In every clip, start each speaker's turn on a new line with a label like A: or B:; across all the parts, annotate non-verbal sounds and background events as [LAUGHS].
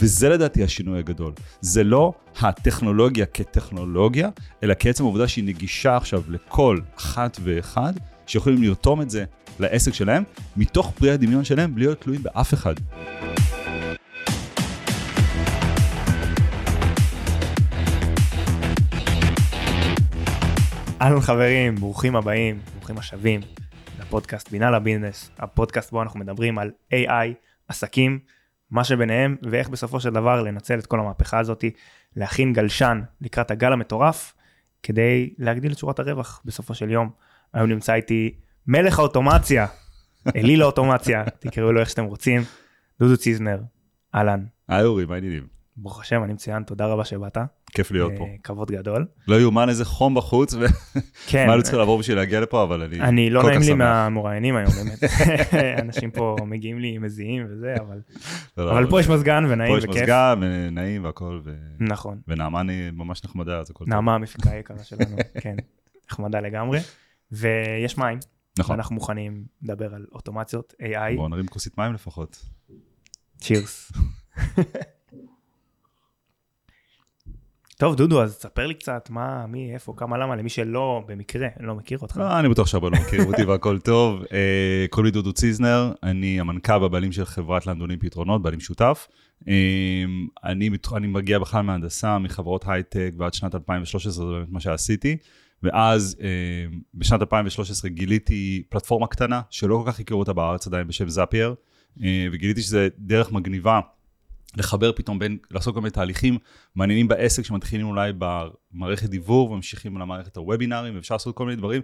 A: וזה לדעתי השינוי הגדול. זה לא הטכנולוגיה כטכנולוגיה, אלא כעצם העובדה שהיא נגישה עכשיו לכל אחת ואחד, שיכולים לרתום את זה לעסק שלהם, מתוך פרי הדמיון שלהם, בלי להיות תלויים באף אחד.
B: אהלן חברים, ברוכים הבאים, ברוכים השבים לפודקאסט בינה לביזנס, הפודקאסט בו אנחנו מדברים על AI, עסקים, מה שביניהם ואיך בסופו של דבר לנצל את כל המהפכה הזאתי, להכין גלשן לקראת הגל המטורף, כדי להגדיל את שורת הרווח בסופו של יום. היום נמצא איתי מלך האוטומציה, [LAUGHS] אליל האוטומציה, תקראו לו איך שאתם רוצים, דודו ציזנר, אהלן.
A: היי אורי, מה העניינים?
B: ברוך השם, אני מצוין, תודה רבה שבאת.
A: כיף להיות פה.
B: אה, כבוד גדול.
A: לא יאומן איזה חום בחוץ,
B: כן.
A: ומה אני צריך לעבור בשביל להגיע לפה, אבל אני
B: אני לא
A: כל כך
B: נעים לי
A: שמח.
B: מהמוראיינים היום, באמת. [LAUGHS] [LAUGHS] אנשים פה מגיעים לי מזיעים וזה, אבל
A: לא, לא,
B: אבל פה יש מזגן ונעים
A: פה יש
B: וכיף.
A: מזגן, נעים והכל, ו-
B: נכון.
A: ונעמה אני ממש נחמדה, אז הכל טוב.
B: נעמה המפיקה היקרה שלנו, [LAUGHS] כן, נחמדה לגמרי. ויש מים,
A: נכון.
B: ואנחנו מוכנים לדבר על אוטומציות, AI,
A: בואו נרים כוסית מים לפחות.
B: צ'ירס. טוב, דודו, אז תספר לי קצת מה, מי, איפה, כמה, למה, למי שלא, במקרה, לא מכיר אותך.
A: לא, אני בטוח שהרבה לא מכירים אותי והכל טוב. אה, קוראים לי דודו ציזנר, אני המנכ"ל והבעלים של חברת לנדונים פתרונות, בעלים שותף. אה, אני אני מגיע בכלל מהנדסה, מחברות הייטק, ועד שנת 2013 זה באמת מה שעשיתי. ואז אה, בשנת 2013 גיליתי פלטפורמה קטנה, שלא כל כך הכירו אותה בארץ עדיין בשם זאפייר, וגיליתי שזה דרך מגניבה לחבר פתאום בין, לעשות כל מיני תהליכים מעניינים בעסק שמתחילים אולי במערכת דיוור וממשיכים למערכת הוובינארים, ואפשר לעשות כל מיני דברים.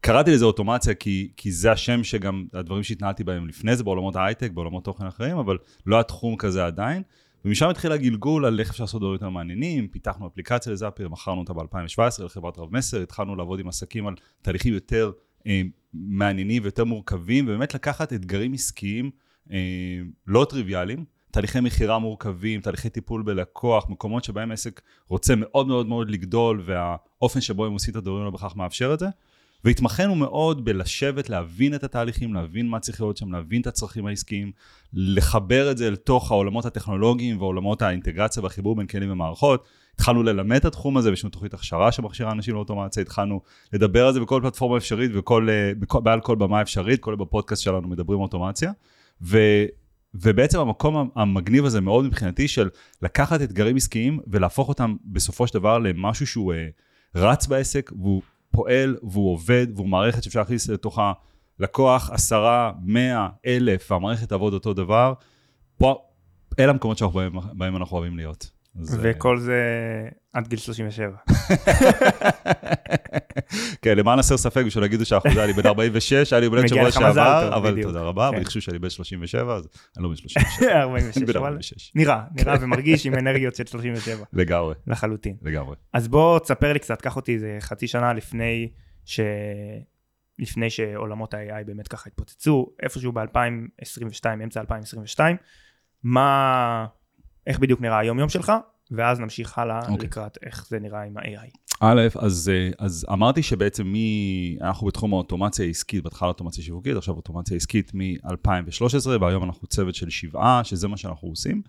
A: קראתי לזה אוטומציה כי, כי זה השם שגם הדברים שהתנהלתי בהם לפני זה בעולמות ההייטק, בעולמות תוכן אחרים, אבל לא התחום כזה עדיין. ומשם התחיל הגלגול על איך אפשר לעשות דברים יותר מעניינים, פיתחנו אפליקציה לזאפיר, מכרנו אותה ב-2017 לחברת רב מסר, התחלנו לעבוד עם עסקים על תהליכים יותר אה, מעניינים ויותר מורכבים, ובאמת לקחת אתגרים עסקיים אה, לא טריוויאליים, תהליכי מכירה מורכבים, תהליכי טיפול בלקוח, מקומות שבהם עסק רוצה מאוד מאוד מאוד לגדול, והאופן שבו הם עושים את הדברים לא בהכרח מאפשר את זה. והתמחינו מאוד בלשבת, להבין את התהליכים, להבין מה צריך להיות שם, להבין את הצרכים העסקיים, לחבר את זה לתוך העולמות הטכנולוגיים ועולמות האינטגרציה והחיבור בין כלים ומערכות. התחלנו ללמד את התחום הזה, ויש לנו תוכנית הכשרה שמכשירה אנשים לאוטומציה, התחלנו לדבר על זה בכל פלטפורמה אפשרית וכל, אה, בכל, מעל כל במה אפשרית, כולל בפודקאסט שלנו מדברים אוטומציה. ו, ובעצם המקום המגניב הזה מאוד מבחינתי של לקחת אתגרים עסקיים ולהפוך אותם בסופו של דבר למשהו שהוא אה, רץ בעסק והוא פועל והוא עובד והוא מערכת שאפשר להכניס לתוך הלקוח עשרה, מאה, אלף והמערכת תעבוד אותו דבר. פה, אלה המקומות שאנחנו בהם, בהם אנחנו אוהבים להיות. אז, אה,
B: וכל זה עד גיל 37. [LAUGHS]
A: כן, למען הסר ספק, בשביל להגידו שהאחוזה היה לי בן 46, היה לי בן שבוע שעבר, אבל. תודה רבה, אבל
B: כן.
A: יחשו שאני בן 37, אז אני לא בן 37,
B: 46, [LAUGHS]
A: אני בן
B: אבל
A: 46.
B: נראה, נראה ומרגיש עם אנרגיות של 37
A: לגמרי,
B: לחלוטין.
A: לגמרי.
B: אז בוא תספר לי קצת, קח אותי איזה חצי שנה לפני ש... לפני שעולמות ה-AI באמת ככה התפוצצו, איפשהו ב-2022, אמצע 2022, מה, איך בדיוק נראה היום יום שלך, ואז נמשיך הלאה
A: אוקיי.
B: לקראת איך זה נראה עם ה-AI.
A: א', אז, אה, אז אמרתי שבעצם מי, אנחנו בתחום האוטומציה העסקית, בהתחלה אוטומציה שיווקית, עכשיו אוטומציה עסקית מ-2013, והיום אנחנו צוות של שבעה, שזה מה שאנחנו עושים.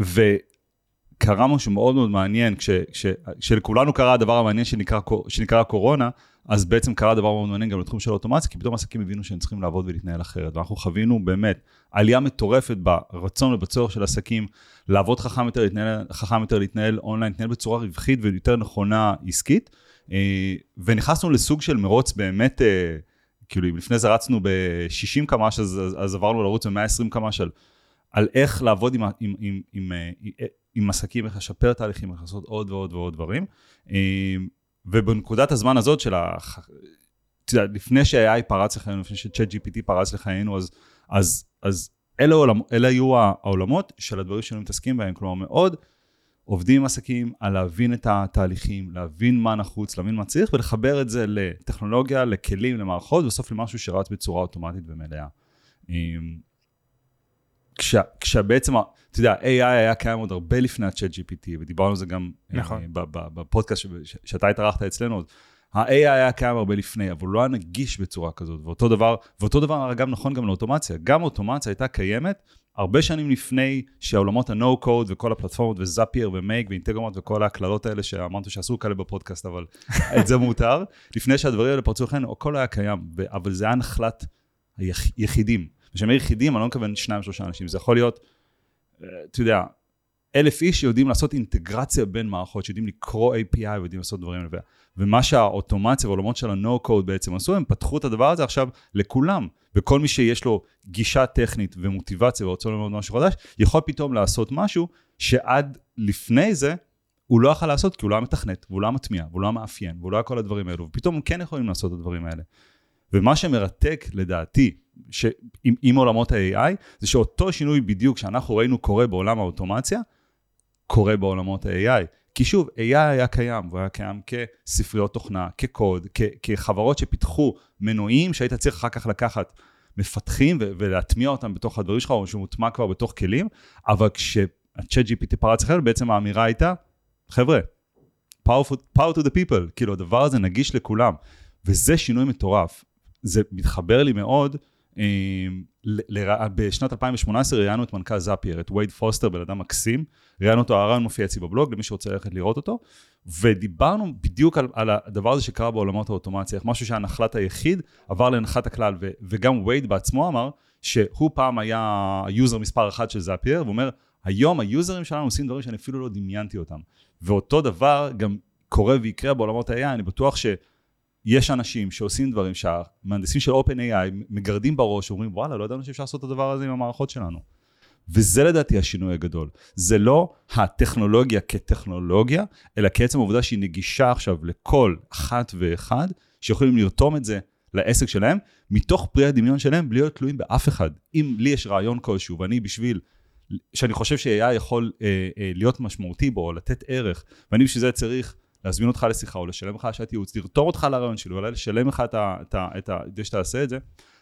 A: וקרה משהו מאוד מאוד מעניין, כש, כש, כשלכולנו קרה הדבר המעניין שנקרא, שנקרא קורונה, אז בעצם קרה דבר מאוד מעניין גם לתחום של האוטומציה, כי פתאום עסקים הבינו שהם צריכים לעבוד ולהתנהל אחרת. ואנחנו חווינו באמת עלייה מטורפת ברצון ובצורך של עסקים לעבוד חכם יותר, להתנהל, חכם יותר להתנהל אונליין, להתנהל בצורה רווחית ויותר נכונה עסקית. אה, ונכנסנו לסוג של מרוץ באמת, אה, כאילו אם לפני זה רצנו ב-60 קמ"ש, אז, אז, אז עברנו לרוץ ב-120 קמ"ש על, על איך לעבוד עם, עם, עם, עם, אה, עם עסקים, איך לשפר תהליכים, איך לעשות עוד ועוד ועוד דברים. ובנקודת הזמן הזאת של ה... אתה יודע, לפני ש-AI פרץ לחיינו, לפני ש-Chat GPT פרץ לחיינו, אז, אז, אז אלה, העולמ, אלה היו העולמות של הדברים שהיינו מתעסקים בהם, כלומר מאוד עובדים עם עסקים על להבין את התהליכים, להבין מה נחוץ, להבין מה צריך, ולחבר את זה לטכנולוגיה, לכלים, למערכות, ובסוף למשהו שרץ בצורה אוטומטית ומלאה. כש, כשבעצם, אתה יודע, AI היה קיים עוד הרבה לפני ה-Chat GPT, ודיברנו על זה גם
B: נכון.
A: אה, בפודקאסט ש- שאתה התארחת אצלנו, ה-AI היה קיים הרבה לפני, אבל הוא לא היה נגיש בצורה כזאת, ואותו דבר, ואותו דבר אגב נכון גם לאוטומציה, גם אוטומציה הייתה קיימת הרבה שנים לפני שהעולמות ה-No code וכל הפלטפורמות וזאפייר ומייק ואינטגרומט וכל הקללות האלה שאמרנו שאסור כאלה בפודקאסט, אבל את זה מותר, לפני שהדברים האלה פרצו לכן, הכל היה קיים, אבל זה היה נחלת היחידים. כשאני אומר יחידים, אני לא מתכוון שניים, שלושה אנשים, זה יכול להיות, אה, אתה יודע, אלף איש שיודעים לעשות אינטגרציה בין מערכות, שיודעים לקרוא API ויודעים לעשות דברים האלה. ומה שהאוטומציה והעולמות של ה-No code בעצם עשו, הם פתחו את הדבר הזה עכשיו לכולם. וכל מי שיש לו גישה טכנית ומוטיבציה ורוצה ללמוד משהו חדש, יכול פתאום לעשות משהו שעד לפני זה הוא לא יכול לעשות כי הוא לא היה מתכנת, והוא לא היה מטמיע, והוא לא היה מאפיין, והוא לא היה כל הדברים האלו, ופתאום הם כן יכולים לעשות את הדברים האלה. ומה שמרתק לדעתי, עם, עם עולמות ה-AI, זה שאותו שינוי בדיוק שאנחנו ראינו קורה בעולם האוטומציה, קורה בעולמות ה-AI. כי שוב, AI היה קיים, והוא היה קיים כספריות תוכנה, כקוד, כ- כחברות שפיתחו מנועים שהיית צריך אחר כך לקחת מפתחים ו- ולהטמיע אותם בתוך הדברים שלך, או שהוא מוטמע כבר בתוך כלים, אבל כשה-chat GPT פרץ אחרת, בעצם האמירה הייתה, חבר'ה, power, to the people, כאילו הדבר הזה נגיש לכולם, וזה שינוי מטורף. זה מתחבר לי מאוד בשנת 2018 ראיינו את מנכ"ל זאפייר, את וייד פוסטר, בן אדם מקסים, ראיינו אותו, הראיון מופיע אצלי בבלוג, למי שרוצה ללכת לראות אותו, ודיברנו בדיוק על, על הדבר הזה שקרה בעולמות האוטומציה, איך משהו שהיה נחלת היחיד עבר לנחלת הכלל, ו, וגם וייד בעצמו אמר שהוא פעם היה ה user מספר אחת של זאפייר, והוא אומר, היום היוזרים שלנו עושים דברים שאני אפילו לא דמיינתי אותם. ואותו דבר גם קורה ויקרה בעולמות ה-AI, אני בטוח ש... יש אנשים שעושים דברים שהמהנדסים של OpenAI מגרדים בראש, אומרים וואלה, לא ידענו שאפשר לעשות את הדבר הזה עם המערכות שלנו. וזה לדעתי השינוי הגדול. זה לא הטכנולוגיה כטכנולוגיה, אלא כעצם העובדה שהיא נגישה עכשיו לכל אחת ואחד, שיכולים לרתום את זה לעסק שלהם, מתוך פרי הדמיון שלהם, בלי להיות תלויים באף אחד. אם לי יש רעיון כלשהו, ואני בשביל, שאני חושב ש-AI יכול אה, אה, להיות משמעותי בו, או לתת ערך, ואני בשביל זה צריך להזמין אותך לשיחה או לשלם לך שעת ייעוץ, לרתור אותך לרעיון שלי, אולי לשלם לך את ה... כדי שתעשה את זה,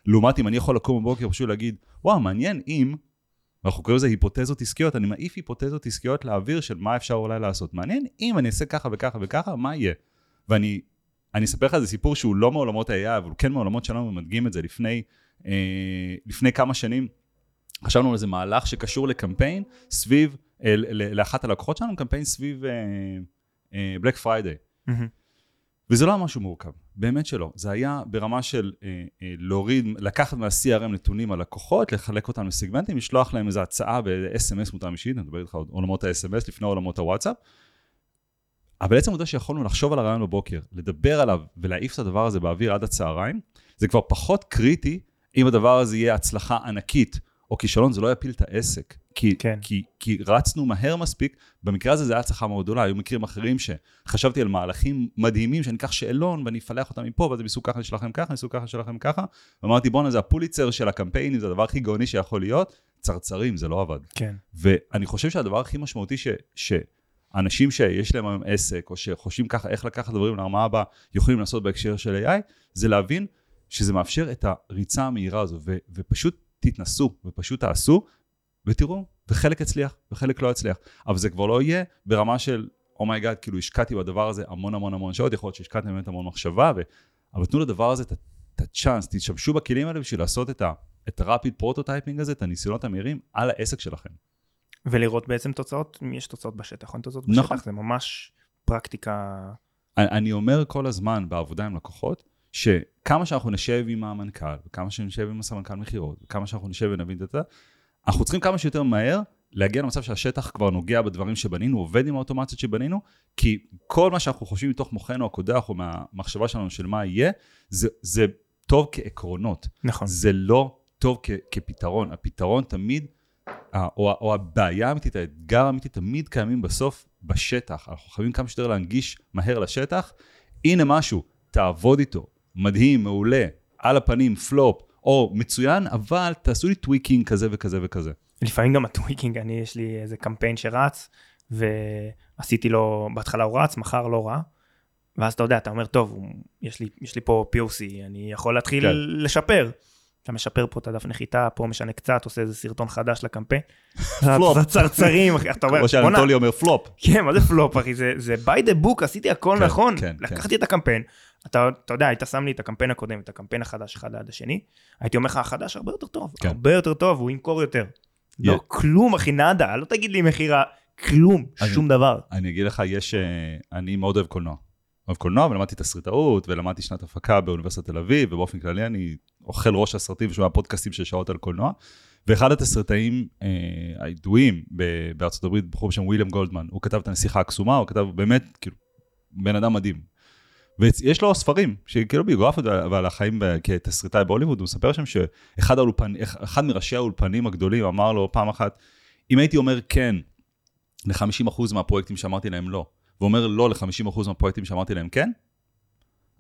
A: לעומת אם אני יכול לקום בבוקר פשוט להגיד, וואו, מעניין אם, ואנחנו קוראים לזה היפותזות עסקיות, אני מעיף היפותזות עסקיות לאוויר של מה אפשר אולי לעשות. מעניין אם אני אעשה ככה וככה וככה, מה יהיה? ואני אני אספר לך איזה סיפור שהוא לא מעולמות ה-AI, אבל הוא כן מעולמות שלנו, ומדגים את זה לפני, אה, לפני כמה שנים. חשבנו על איזה מהלך שקשור לקמפיין סביב, אה, לאחת הלקוחות שלנו, קמפיין סביב... אה, Black Friday. Mm-hmm. וזה לא היה משהו מורכב, באמת שלא. זה היה ברמה של אה, אה, להוריד, לקחת מה-CRM נתונים על לקוחות, לחלק אותם לסגמנטים, לשלוח להם איזו הצעה ב-SMS מותאם אישית, אני מדבר איתך על עולמות ה-SMS לפני עולמות הוואטסאפ. אבל עצם העובדה שיכולנו לחשוב על הרעיון בבוקר, לדבר עליו ולהעיף את הדבר הזה באוויר עד הצהריים, זה כבר פחות קריטי אם הדבר הזה יהיה הצלחה ענקית או כישלון, זה לא יפיל את העסק. כי, כן. כי, כי רצנו מהר מספיק, במקרה הזה זה היה הצלחה מאוד גדולה, היו מקרים אחרים שחשבתי על מהלכים מדהימים, שאני אקח שאלון ואני אפלח אותם מפה, ואז ייסעו ככה, נשלח להם ככה, ייסעו ככה, נשלח להם ככה, ואמרתי בואנה זה הפוליצר של הקמפיינים, זה הדבר הכי גאוני שיכול להיות, צרצרים, זה לא עבד.
B: כן.
A: ואני חושב שהדבר הכי משמעותי ש... ש אנשים שיש להם היום עסק, או שחושבים ככה איך לקחת דברים להרמאה הבאה, יכולים לעשות בהקשר של AI, זה להבין שזה מאפשר את הריצה המהירה הזו, ו- ופשוט תתנסו, ופשוט תעשו, ותראו, וחלק הצליח, וחלק לא הצליח. אבל זה כבר לא יהיה ברמה של, oh my God, oh כאילו השקעתי בדבר הזה המון המון המון שעות, יכול להיות שהשקעתי באמת המון מחשבה, ו... אבל תנו לדבר הזה את הצ'אנס, תשתמשו בכלים האלה בשביל לעשות את, ה, את ה rapid prototyping הזה, את הניסיונות המהירים, על העסק שלכם.
B: ולראות בעצם תוצאות, אם יש תוצאות בשטח, אין תוצאות בשטח, נכון. זה ממש פרקטיקה.
A: אני, אני אומר כל הזמן בעבודה עם לקוחות, שכמה שאנחנו נשב עם המנכ"ל, וכמה שנשב עם הסמנכ"ל מכירות, וכמה שאנחנו נשב ונבין את זה, אנחנו צריכים כמה שיותר מהר להגיע למצב שהשטח כבר נוגע בדברים שבנינו, עובד עם האוטומציות שבנינו, כי כל מה שאנחנו חושבים מתוך מוחנו הקודח או מהמחשבה שלנו של מה יהיה, זה, זה טוב כעקרונות.
B: נכון.
A: זה לא טוב כ, כפתרון. הפתרון תמיד, או, או הבעיה האמיתית, האתגר האמיתי, תמיד קיימים בסוף בשטח. אנחנו חייבים כמה שיותר להנגיש מהר לשטח. הנה משהו, תעבוד איתו, מדהים, מעולה, על הפנים, פלופ, או מצוין, אבל תעשו לי tweaking כזה וכזה וכזה.
B: לפעמים גם ה tweaking, אני יש לי איזה קמפיין שרץ, ועשיתי לו, בהתחלה הוא רץ, מכר לא רע. ואז אתה יודע, אתה אומר, טוב, יש לי, יש לי פה POC, אני יכול להתחיל כן. לשפר. אתה משפר פה את הדף נחיתה, פה משנה קצת, עושה איזה סרטון חדש לקמפיין. [LAUGHS] פלופ. [LAUGHS] צרצרים, אתה אומר,
A: כמו שאנטולי אומר פלופ.
B: כן, מה זה פלופ, אחי? זה, by the book, עשיתי הכל כן, נכון. כן, לקחתי כן. את הקמפיין, אתה, אתה יודע, היית שם לי את הקמפיין הקודם, את הקמפיין החדש אחד ליד השני, הייתי אומר לך, החדש הרבה יותר טוב, כן. הרבה יותר טוב, הוא ימכור יותר. לא,
A: Yeah.
B: כלום אחי, nada, לא תגיד לי מכירה, כלום,
A: אני-
B: שום דבר.
A: אני אגיד לך, יש, אה, אני מאוד אוהב קולנוע. אוהב קולנוע ולמדתי תסריטאות ולמדתי שנת הפקה באוניברסיטת תל אביב, ובאופן כללי אני אוכל ראש הסרטים ושומע פודקאסטים של שעות על קולנוע. ואחד התסריטאים אה, הידועים בארצות הברית, בחור בשם וויליאם גולדמן, הוא כתב את הנסיכה הקסומה, הוא כתב באמת, כאילו, בן אדם מדהים. ויש לו ספרים, שכאילו ביוגרפיות ועל החיים כתסריטאי בהוליווד, הוא מספר שם שאחד האולפן, אחד מראשי האולפנים הגדולים אמר לו פעם אחת, אם הייתי אומר כן ל-50% מהפרויקטים שאמרתי להם לא, ואומר לא ל-50% מהפרויקטים שאמרתי להם כן,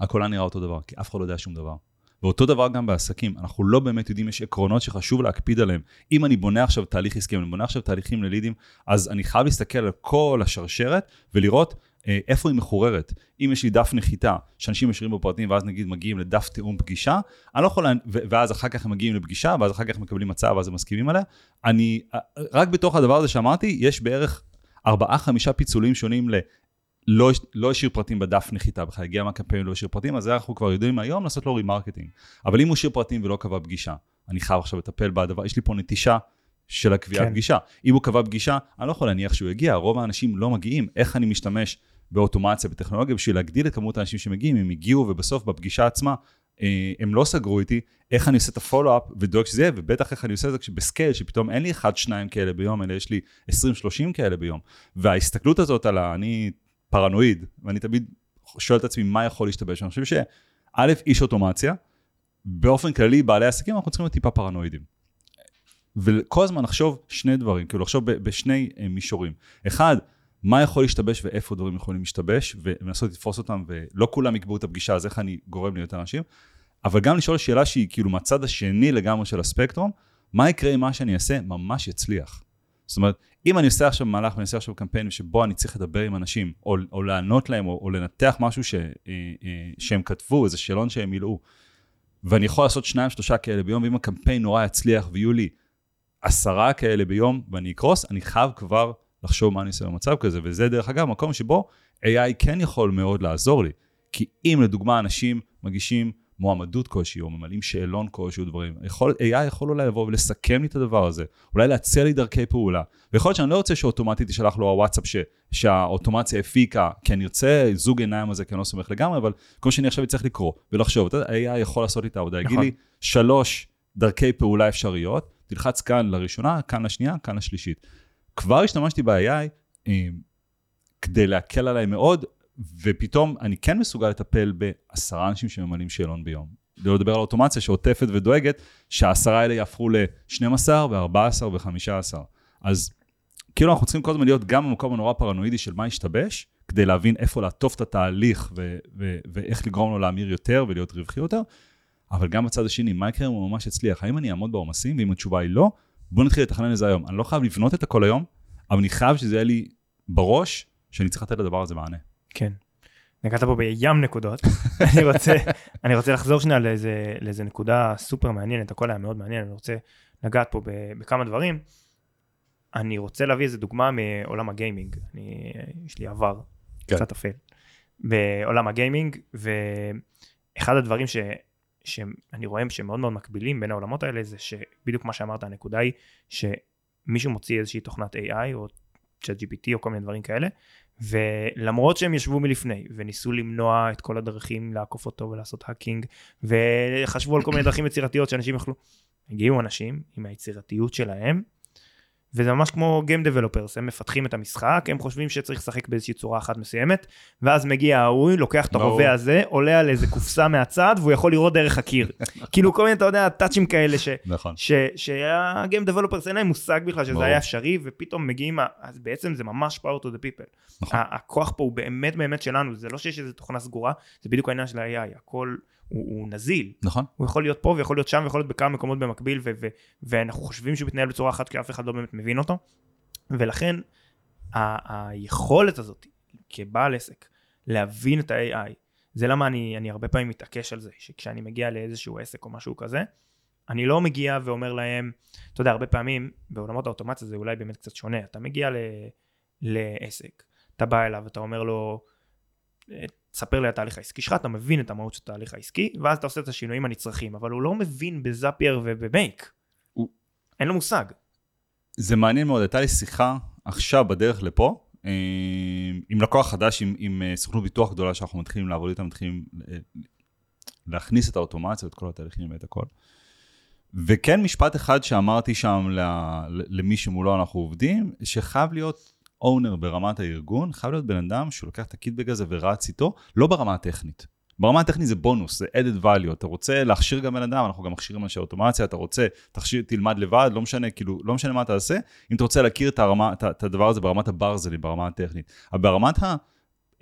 A: הכל היה נראה אותו דבר, כי אף אחד לא יודע שום דבר. ואותו דבר גם בעסקים, אנחנו לא באמת יודעים, יש עקרונות שחשוב להקפיד עליהם. אם אני בונה עכשיו תהליך עסקי, אם אני בונה עכשיו תהליכים ללידים, אז אני חייב להסתכל על כל השרשרת ולראות אה, איפה היא מחוררת. אם יש לי דף נחיתה, שאנשים יושבים בפרטים ואז נגיד מגיעים לדף תיאום פגישה, אני לא יכול, לה- ואז אחר כך הם מגיעים לפגישה, ואז אחר כך מקבלים הצעה ואז הם מסכימים עליה. אני, אה, רק בתוך הדבר הזה שאמרתי, יש בערך ארבעה, חמישה פיצולים שונים. לא, לא השאיר פרטים בדף נחיתה בכלל, הגיע מהקמפיין לא השאיר פרטים, אז אנחנו כבר יודעים היום לעשות לו remarketing. אבל אם הוא השאיר פרטים ולא קבע פגישה, אני חייב עכשיו לטפל בדבר, יש לי פה נטישה של הקביעת
B: כן.
A: כן. פגישה. אם הוא קבע פגישה, אני לא יכול להניח שהוא יגיע, רוב האנשים לא מגיעים. איך אני משתמש באוטומציה, בטכנולוגיה, בשביל להגדיל את כמות האנשים שמגיעים, הם הגיעו ובסוף בפגישה עצמה, אה, הם לא סגרו איתי, איך אני עושה את ה follow-up ודואג שזה יהיה, ובטח איך אני עושה את זה ב scale, שפתאום אין לי אחד, שניים כאלה ביום, אלא יש לי 20-30 כאלה ביום. וההסתכלות הזאת על ה... אני פרנואיד, ואני תמיד שואל את עצמי מה יכול להשתבש. אני חושב שא', איש אוטומציה, באופן כללי, בעלי עסקים, אנחנו צריכים להיות טיפה פרנואידים. וכל הזמן לחשוב שני דברים, כאילו לחשוב בשני אה, מישורים. אחד, מה יכול להשתבש ואיפה דברים יכולים להשתבש, ולנסות לתפוס אותם, ולא כולם יקבעו את הפגישה, אז איך אני גורם ליותר אנשים, אבל גם לשאול שאלה שהיא כאילו מהצד השני לגמרי של הספקטרום, מה יקרה אם מה שאני אעשה ממש יצליח? זאת אומרת, אם אני עושה עכשיו מהלך ואני עושה עכשיו קמפיין שבו אני צריך לדבר עם אנשים, או, או לענות להם, או, או לנתח משהו ש, אה, אה, שהם כתבו, איזה שאלון שהם מילאו, ואני יכול לעשות שניים, שלושה כאלה ביום, ואם הקמפיין נורא יצליח ויהיו לי עשרה כאלה ביום ואני אקרוס, אני חייב כבר לחשוב מה אני עושה במצב כזה, וזה דרך אגב מקום שבו AI כן יכול מאוד לעזור לי. כי אם לדוגמה אנשים מגישים מועמדות כלשהי, או ממלאים שאלון כלשהו דברים, יכול, AI יכול אולי לבוא ולסכם לי את הדבר הזה, אולי להציע לי דרכי פעולה. ויכול להיות שאני לא רוצה שאוטומטית תשלח לו הוואטסאפ ש, שהאוטומציה הפיקה, כי אני רוצה זוג עיניים הזה, כי אני לא סומך לגמרי, אבל כמו שאני עכשיו צריך לקרוא ולחשוב, אתה יודע, AI יכול לעשות לי את העבודה, יגיד
B: נכון.
A: לי שלוש דרכי פעולה אפשריות, תלחץ כאן לראשונה, כאן לשנייה, כאן לשלישית. כבר השתמשתי ב-AI אה, כדי להקל עליי מאוד, ופתאום אני כן מסוגל לטפל בעשרה אנשים שממלאים שאלון ביום. לא לדבר על אוטומציה שעוטפת ודואגת, שהעשרה האלה יהפכו ל-12 ו-14 ו-15. אז כאילו אנחנו צריכים כל הזמן להיות גם במקום הנורא פרנואידי של מה השתבש, כדי להבין איפה לעטוף את התהליך ו- ו- ואיך לגרום לו להמיר יותר ולהיות רווחי יותר, אבל גם בצד השני, מה יקרה אם הוא ממש יצליח? האם אני אעמוד בעומסים? ואם התשובה היא לא, בוא נתחיל לתכנן את זה היום. אני לא חייב לבנות את הכל היום, אבל אני חייב שזה יהיה לי בראש, שאני צריך לתת לדבר הזה מענה.
B: כן. נגעת פה בים נקודות. [LAUGHS] אני רוצה, אני רוצה לחזור שנייה לאיזה, לאיזה נקודה סופר מעניינת, הכל היה מאוד מעניין, אני רוצה לגעת פה בכמה דברים. אני רוצה להביא איזה דוגמה מעולם הגיימינג, אני, יש לי עבר
A: כן.
B: קצת אפל בעולם הגיימינג, ואחד הדברים ש, שאני רואה שהם מאוד מאוד מקבילים בין העולמות האלה זה שבדיוק מה שאמרת הנקודה היא שמישהו מוציא איזושהי תוכנת AI או צ'אט GPT או כל מיני דברים כאלה ולמרות שהם ישבו מלפני וניסו למנוע את כל הדרכים לעקוף אותו ולעשות האקינג וחשבו על כל מיני דרכים יצירתיות שאנשים יוכלו הגיעו אנשים עם היצירתיות שלהם וזה ממש כמו Game Developers, הם מפתחים את המשחק, הם חושבים שצריך לשחק באיזושהי צורה אחת מסוימת, ואז מגיע ההוא, לוקח את. הרובה הזה, עולה על איזה קופסה מהצד, והוא יכול לראות דרך הקיר. [LAUGHS] כאילו כל מיני, אתה יודע, טאצ'ים כאלה, ש-
A: נכון.
B: ש- שה-Game Developers אין להם מושג בכלל שזה
A: ברור.
B: היה אפשרי, ופתאום מגיעים, אז בעצם זה ממש power to the people.
A: נכון.
B: הכוח פה הוא באמת באמת שלנו, זה לא שיש איזו תוכנה סגורה, זה בדיוק העניין של ה-AI, הכל הוא, הוא נזיל.
A: נכון.
B: הוא יכול להיות פה ויכול להיות שם ויכול להיות בכמה מקומות במקביל ו- ו- ואנחנו חושבים שהוא מתנהל בצורה אחת כי אף אחד לא באמת מבין אותו ולכן ה- היכולת הזאת כבעל עסק להבין את ה-AI זה למה אני, אני הרבה פעמים מתעקש על זה שכשאני מגיע לאיזשהו עסק או משהו כזה אני לא מגיע ואומר להם אתה יודע הרבה פעמים בעולמות האוטומציה זה אולי באמת קצת שונה אתה מגיע ל- לעסק אתה בא אליו אתה אומר לו תספר לי על התהליך העסקי שלך, אתה מבין את המהות של התהליך העסקי, ואז אתה עושה את השינויים הנצרכים, אבל הוא לא מבין בזאפייר ובמייק.
A: הוא-
B: אין לו מושג.
A: זה מעניין מאוד, הייתה לי שיחה עכשיו בדרך לפה, אה, עם לקוח חדש, עם, עם אה, סוכנות ביטוח גדולה שאנחנו מתחילים לעבוד איתם, מתחילים אה, להכניס את האוטומציה, את כל התהליכים ואת הכל. וכן, משפט אחד שאמרתי שם למי שמולו אנחנו עובדים, שחייב להיות אונר ברמת הארגון, חייב להיות בן אדם שלוקח את הקיטבג הזה ורץ איתו, לא ברמה הטכנית. ברמה הטכנית זה בונוס, זה added value, אתה רוצה להכשיר גם בן אדם, אנחנו גם מכשירים אנשי אוטומציה, אתה רוצה, תכשיר, תלמד לבד, לא משנה, כאילו, לא משנה מה תעשה, אם אתה רוצה להכיר את, הרמה, את, את הדבר הזה ברמת הברזלים, ברמה הטכנית. אבל ברמת ה...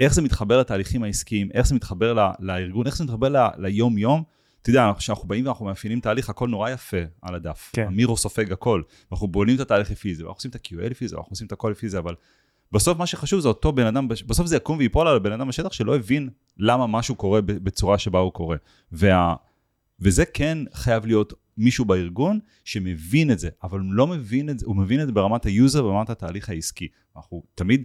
A: איך זה מתחבר לתהליכים העסקיים, איך זה מתחבר ל, לארגון, איך זה מתחבר ל, ליום-יום, אתה יודע, כשאנחנו באים ואנחנו מאפיינים תהליך, הכל נורא יפה על הדף. כן. המירו סופג הכל, ואנחנו בונים את התהליך לפי זה, ואנחנו עושים את ה-QA לפי זה, ואנחנו עושים את הכל לפי זה, אבל בסוף מה שחשוב זה אותו בן אדם, בסוף זה יקום ויפול על הבן אדם בשטח שלא הבין למה משהו קורה בצורה שבה הוא קורה. וה, וזה כן חייב להיות מישהו בארגון שמבין את זה, אבל הוא לא מבין את זה, הוא מבין את זה ברמת ה-user, ברמת התהליך העסקי. אנחנו תמיד,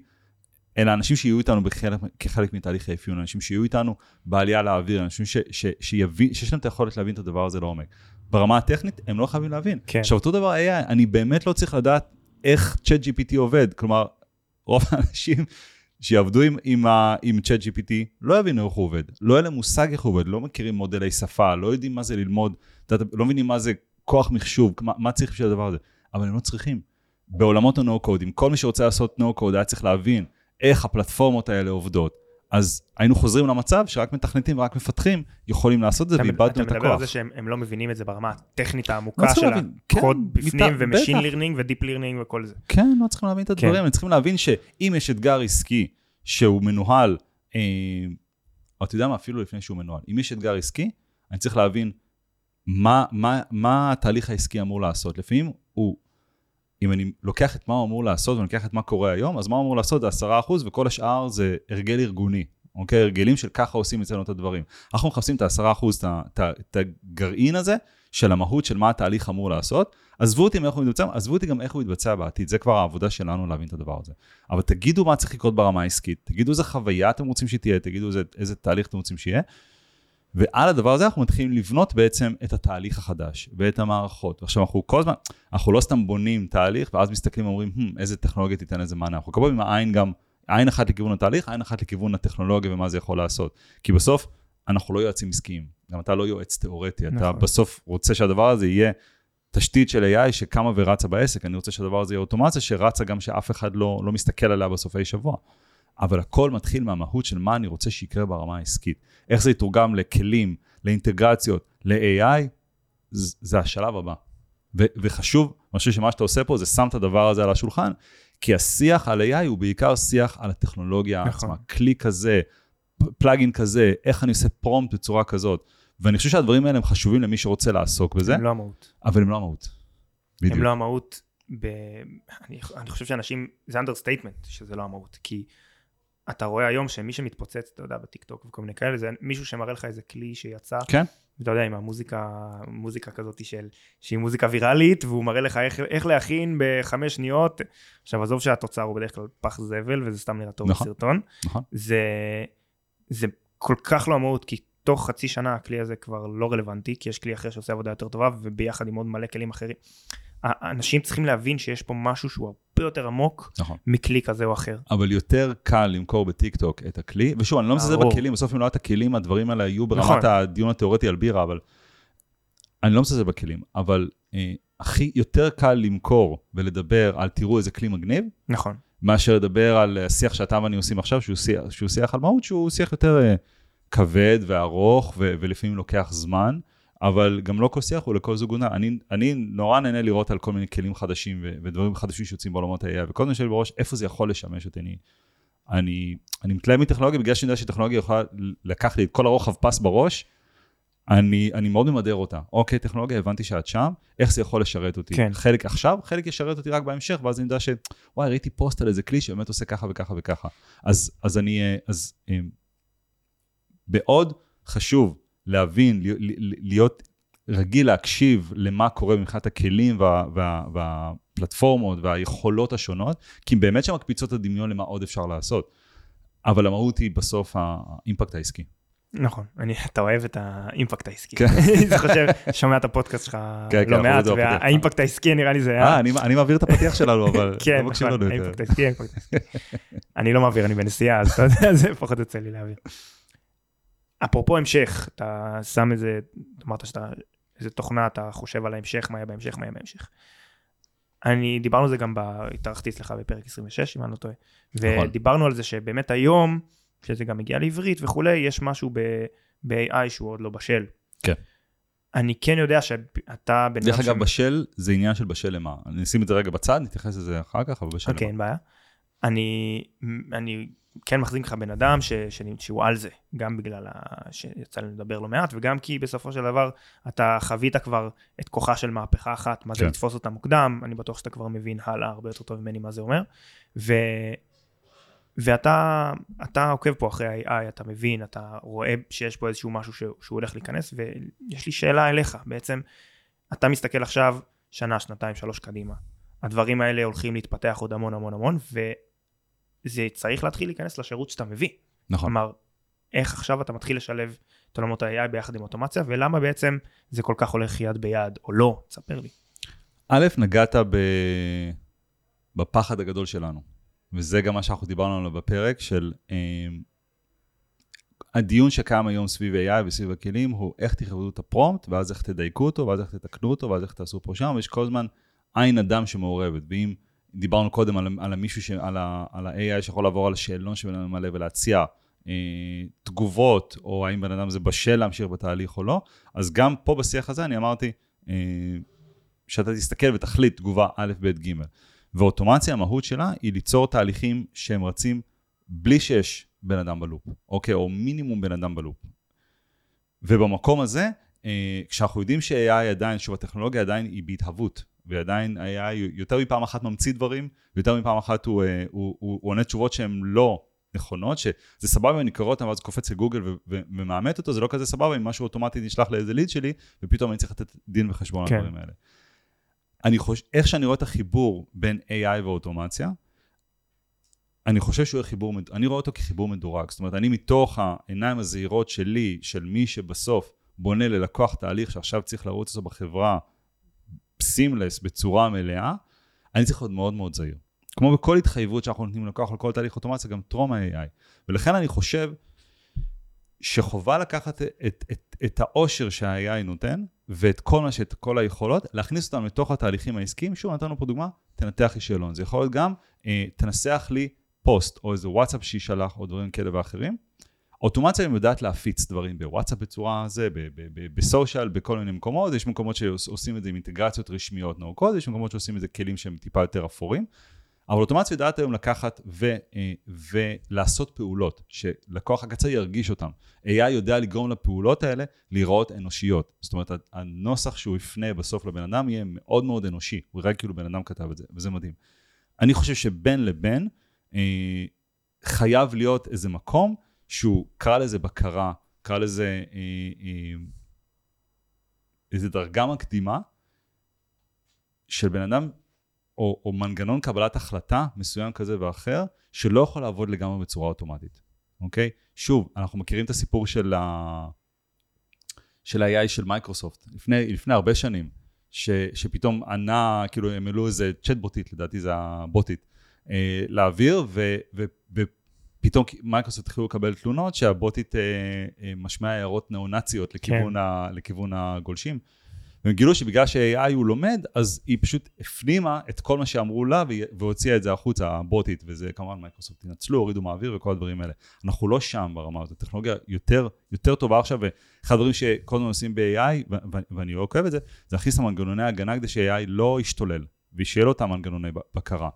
A: אלה אנשים שיהיו איתנו בחלק, כחלק מתהליך האפיון, אנשים שיהיו איתנו בעלייה לאוויר, אנשים ש, ש, שיבין, שיש להם את היכולת להבין את הדבר הזה לעומק. ברמה הטכנית, הם לא חייבים להבין. כן. עכשיו, אותו דבר היה, אני באמת לא צריך לדעת איך צ'אט GPT עובד, כלומר, רוב [LAUGHS] האנשים שיעבדו עם, עם, עם צ'אט GPT לא יבינו איך הוא עובד, לא יהיה להם מושג איך הוא עובד, לא מכירים מודלי שפה, לא יודעים מה זה ללמוד, לא מבינים מה זה כוח מחשוב, מה, מה צריך בשביל הדבר הזה, אבל הם לא צריכים. בעולמות ה-No-Code, אם כל מי שרוצה לעשות No-Code היה צריך להבין איך הפלטפורמות האלה עובדות, אז היינו חוזרים למצב שרק מתכנתים ורק מפתחים יכולים לעשות את זה ואיבדנו את הכוח.
B: אתה מדבר על זה שהם לא מבינים את זה ברמה הטכנית העמוקה לא של הקוד כן, בפנים ו-machine learning ו-deep learning וכל זה.
A: כן, לא צריכים להבין את הדברים, כן. הם צריכים להבין שאם יש אתגר עסקי שהוא מנוהל, אה, או אתה יודע מה, אפילו לפני שהוא מנוהל, אם יש אתגר עסקי, אני צריך להבין מה, מה, מה התהליך העסקי אמור לעשות. לפעמים הוא אם אני לוקח את מה הוא אמור לעשות ואני לוקח את מה קורה היום, אז מה הוא אמור לעשות זה 10% וכל השאר זה הרגל ארגוני, אוקיי? הרגלים של ככה עושים אצלנו את הדברים. אנחנו מחפשים את ה-10%, את הגרעין הזה של המהות של מה התהליך אמור לעשות. עזבו אותי מאיך הוא מתבצע, עזבו אותי גם איך הוא יתבצע בעתיד, זה כבר העבודה שלנו להבין את הדבר הזה. אבל תגידו מה צריך לקרות ברמה העסקית, תגידו איזה חוויה אתם רוצים שתהיה, תגידו איזה, איזה תהליך אתם רוצים שיהיה, ועל הדבר הזה אנחנו מתחילים לבנות בעצם את התהליך החדש ואת המערכות. ועכשיו אנחנו כל הזמן, אנחנו לא סתם בונים תהליך ואז מסתכלים ואומרים, hmm, איזה טכנולוגיה תיתן איזה מענה. אנחנו כל פעם עם העין גם, עין אחת לכיוון התהליך, עין אחת לכיוון הטכנולוגיה ומה זה יכול לעשות. כי בסוף אנחנו לא יועצים עסקיים, גם אתה לא יועץ תיאורטי, נכון. אתה בסוף רוצה שהדבר הזה יהיה תשתית של AI שקמה ורצה בעסק, אני רוצה שהדבר הזה יהיה אוטומציה שרצה גם שאף אחד לא, לא מסתכל עליה בסופי שבוע. אבל הכל מתחיל מהמהות של מה אני רוצה שיקרה ברמה העסקית. איך זה יתורגם לכלים, לאינטגרציות, ל-AI, זה השלב הבא. ו- וחשוב, אני חושב שמה שאתה עושה פה זה שם את הדבר הזה על השולחן, כי השיח על AI הוא בעיקר שיח על הטכנולוגיה נכון. עצמה. כלי כזה, plugin כזה, איך אני עושה prompt בצורה כזאת. ואני חושב שהדברים האלה הם חשובים למי שרוצה לעסוק בזה.
B: הם לא המהות.
A: אבל הם לא המהות.
B: בדיוק. הם לא המהות. ב... אני, אני חושב שאנשים, זה understatement שזה לא המהות, כי אתה רואה היום שמי שמתפוצץ, אתה יודע, בטיקטוק וכל מיני כאלה, זה מישהו שמראה לך איזה כלי שיצא.
A: כן.
B: אתה יודע, עם המוזיקה, מוזיקה כזאת של, שהיא מוזיקה ויראלית, והוא מראה לך איך, איך להכין בחמש שניות. עכשיו, עזוב שהתוצר הוא בדרך כלל פח זבל, וזה סתם נראה טוב נכון, בסרטון. נכון. זה, זה כל כך לא המהות, כי תוך חצי שנה הכלי הזה כבר לא רלוונטי, כי יש כלי אחר שעושה עבודה יותר טובה, וביחד עם עוד מלא כלים אחרים. אנשים צריכים להבין שיש פה משהו שהוא הרבה יותר עמוק נכון. מכלי כזה או אחר.
A: אבל יותר קל למכור בטיק טוק את הכלי, ושוב, אני לא מזלזל בכלים, בסוף אם לא היה את הכלים, הדברים האלה היו ברמת נכון. הדיון התיאורטי על בירה, אבל אני לא מזלזל בכלים, אבל אה, הכי יותר קל למכור ולדבר על תראו איזה כלי מגניב,
B: נכון.
A: מאשר לדבר על השיח שאתה ואני עושים עכשיו, שהוא שיח, שהוא שיח על מהות, שהוא שיח יותר אה, כבד וארוך ו- ולפעמים לוקח זמן. אבל גם לא כל שיח הוא לכל זוג עונה. אני, אני נורא נהנה לראות על כל מיני כלים חדשים ו, ודברים חדשים שיוצאים בעולמות ה-AI, וכל הזמן שלי בראש, איפה זה יכול לשמש אותי. אני, אני, אני מתלהב מטכנולוגיה בגלל שאני יודע שטכנולוגיה יכולה לקח לי את כל הרוחב פס בראש, אני, אני מאוד ממדר אותה. אוקיי, טכנולוגיה, הבנתי שאת שם, איך זה יכול לשרת אותי? כן. חלק עכשיו, חלק ישרת אותי רק בהמשך, ואז אני יודע ש... וואי, ראיתי פוסט על איזה כלי שבאמת עושה ככה וככה וככה. אז, אז אני... אה, אז אה, בעוד חשוב להבין, להיות רגיל להקשיב למה קורה מבחינת הכלים וה, וה, והפלטפורמות והיכולות השונות, כי באמת שמקפיצות את הדמיון למה עוד אפשר לעשות. אבל המהות היא בסוף האימפקט העסקי.
B: נכון, אני, אתה אוהב את האימפקט העסקי.
A: כן. [LAUGHS]
B: אני חושב, שומע את הפודקאסט שלך
A: כן, כן,
B: לא
A: אנחנו
B: מעט. והאימפקט העסקי נראה לי זה היה...
A: אה, אני- אני מעביר את הפתיח שלנו, אבל [LAUGHS]
B: כן,
A: לא מקשיב
B: נכון,
A: לנו יותר.
B: האימפקט העסקי, האימפקט העסקי. אני לא מעביר, אני בנסיעה, אז אתה יודע, [LAUGHS] זה פחות יוצא לי להעביר. אפרופו המשך, אתה שם איזה, אמרת שאתה, איזה תוכנה, אתה חושב על ההמשך, מה יהיה בהמשך, מה יהיה בהמשך. אני, דיברנו על זה גם, ב, התארחתי אצלך בפרק 26, אם אני לא טועה,
A: נכון.
B: ודיברנו על זה שבאמת היום, שזה גם מגיע לעברית וכולי, יש משהו ב-AI שהוא עוד לא בשל.
A: כן.
B: אני כן יודע שאתה בן
A: דרך
B: אדם
A: אגב, בשל זה עניין של בשל למה. אני אשים את זה רגע בצד, נתייחס לזה אחר כך, אבל בשל
B: אוקיי,
A: למה.
B: אין בעיה. אני, אני כן מחזיק לך בן אדם ש, ש, שהוא על זה, גם בגלל ה, שיצא לי לדבר לא מעט, וגם כי בסופו של דבר אתה חווית כבר את כוחה של מהפכה אחת, מה זה
A: כן.
B: לתפוס אותה מוקדם, אני בטוח שאתה כבר מבין הלאה הרבה יותר טוב ממני מה זה אומר. ו, ואתה אתה עוקב פה אחרי ה-AI, אתה מבין, אתה רואה שיש פה איזשהו משהו ש, שהוא הולך להיכנס, ויש לי שאלה אליך, בעצם, אתה מסתכל עכשיו שנה, שנתיים, שלוש קדימה. הדברים האלה הולכים להתפתח עוד המון המון המון, וזה צריך להתחיל להיכנס לשירות שאתה מביא.
A: נכון.
B: כלומר, איך עכשיו אתה מתחיל לשלב את עולמות ה-AI ביחד עם אוטומציה, ולמה בעצם זה כל כך הולך יד ביד, או לא, תספר לי.
A: א', נגעת ב... בפחד הגדול שלנו, וזה גם מה שאנחנו דיברנו עליו בפרק, של אה, הדיון שקיים היום סביב AI וסביב הכלים, הוא איך תכבדו את הפרומפט, ואז איך תדייקו אותו, ואז איך תתקנו אותו, ואז איך תעשו פה שם, ויש כל הזמן עין אדם שמעורבת, ואם דיברנו קודם על, על המישהו, ש, על, ה, על ה-AI שיכול לעבור על השאלון שבן אדם ממלא ולהציע אה, תגובות, או האם בן אדם זה בשל להמשיך בתהליך או לא, אז גם פה בשיח הזה אני אמרתי, אה, שאתה תסתכל ותחליט תגובה א', ב', ג'. ואוטומציה, המהות שלה היא ליצור תהליכים שהם רצים בלי שיש בן אדם בלופ, אוקיי? או מינימום בן אדם בלופ. ובמקום הזה, אה, כשאנחנו יודעים ש-AI עדיין, שוב, הטכנולוגיה עדיין היא בהתהוות, ועדיין AI יותר מפעם אחת ממציא דברים, ויותר מפעם אחת הוא, אה, הוא, הוא, הוא עונה תשובות שהן לא נכונות, שזה סבבה אם אני קורא אותן ואז קופץ לגוגל ו- ו- ומאמת אותו, זה לא כזה סבבה אם משהו אוטומטי נשלח לאיזה ליד שלי, ופתאום אני צריך לתת דין וחשבון
B: כן.
A: על הדברים האלה. אני חושב, איך שאני רואה את החיבור בין AI ואוטומציה, אני חושב שהוא יהיה חיבור, אני רואה אותו כחיבור מדורג. זאת אומרת, אני מתוך העיניים הזהירות שלי, של מי שבסוף בונה ללקוח תהליך שעכשיו צריך לרוץ אותו בחברה סימלס, בצורה מלאה, אני צריך להיות מאוד מאוד זהיר. כמו בכל התחייבות שאנחנו נותנים ללקוח על כל תהליך אוטומציה, גם טרום ה-AI. ולכן אני חושב שחובה לקחת את, את, את, את העושר שה-AI נותן, ואת כל מה שאת כל היכולות, להכניס אותם לתוך התהליכים העסקיים. שוב, נתנו פה דוגמה, תנתח לי שאלון. זה יכול להיות גם, אה, תנסח לי פוסט, או איזה וואטסאפ שישלח, או דברים כאלה ואחרים. אוטומציה גם יודעת להפיץ דברים בוואטסאפ בצורה זה, בסושיאל, בכל מיני מקומות, יש מקומות שעושים את זה עם אינטגרציות רשמיות נאוקות, יש מקומות שעושים את זה כלים שהם טיפה יותר אפורים, אבל אוטומציה יודעת היום לקחת ו, אה, ולעשות פעולות, שלקוח הקצה ירגיש אותן. AI יודע לגרום לפעולות האלה להיראות אנושיות. זאת אומרת, הנוסח שהוא יפנה בסוף לבן אדם יהיה מאוד מאוד אנושי, הוא יראה כאילו בן אדם כתב את זה, וזה מדהים. אני חושב שבין לבין, אה, חייב להיות איזה מקום שהוא קרא לזה בקרה, קרא לזה אה, אה, איזה דרגה מקדימה של בן אדם, או, או מנגנון קבלת החלטה מסוים כזה ואחר, שלא יכול לעבוד לגמרי בצורה אוטומטית, אוקיי? שוב, אנחנו מכירים את הסיפור של ה... של ה-AI של מייקרוסופט, לפני, לפני הרבה שנים, ש, שפתאום ענה, כאילו הם העלו איזה צ'טבוטית, לדעתי זה הבוטית, אה, לאוויר, ו, ו, ופתאום מייקרוסופט התחילו לקבל תלונות שהבוטית אה, אה, משמיעה הערות ניאו-נאציות לכיוון,
B: כן.
A: ה, לכיוון הגולשים. והם גילו שבגלל ש-AI הוא לומד, אז היא פשוט הפנימה את כל מה שאמרו לה והוציאה את זה החוצה, הבוטית, וזה כמובן מייקרוסופט התנצלו, הורידו מהאוויר וכל הדברים האלה. אנחנו לא שם ברמה הזאת, הטכנולוגיה יותר, יותר טובה עכשיו, ואחד הדברים שכל הזמן עושים ב-AI, ואני לא עוקף את זה, זה להכניס את המנגנוני הגנה כדי ש-AI לא ישתולל, ושיהיה לו אותם מנגנוני ב- בקרה.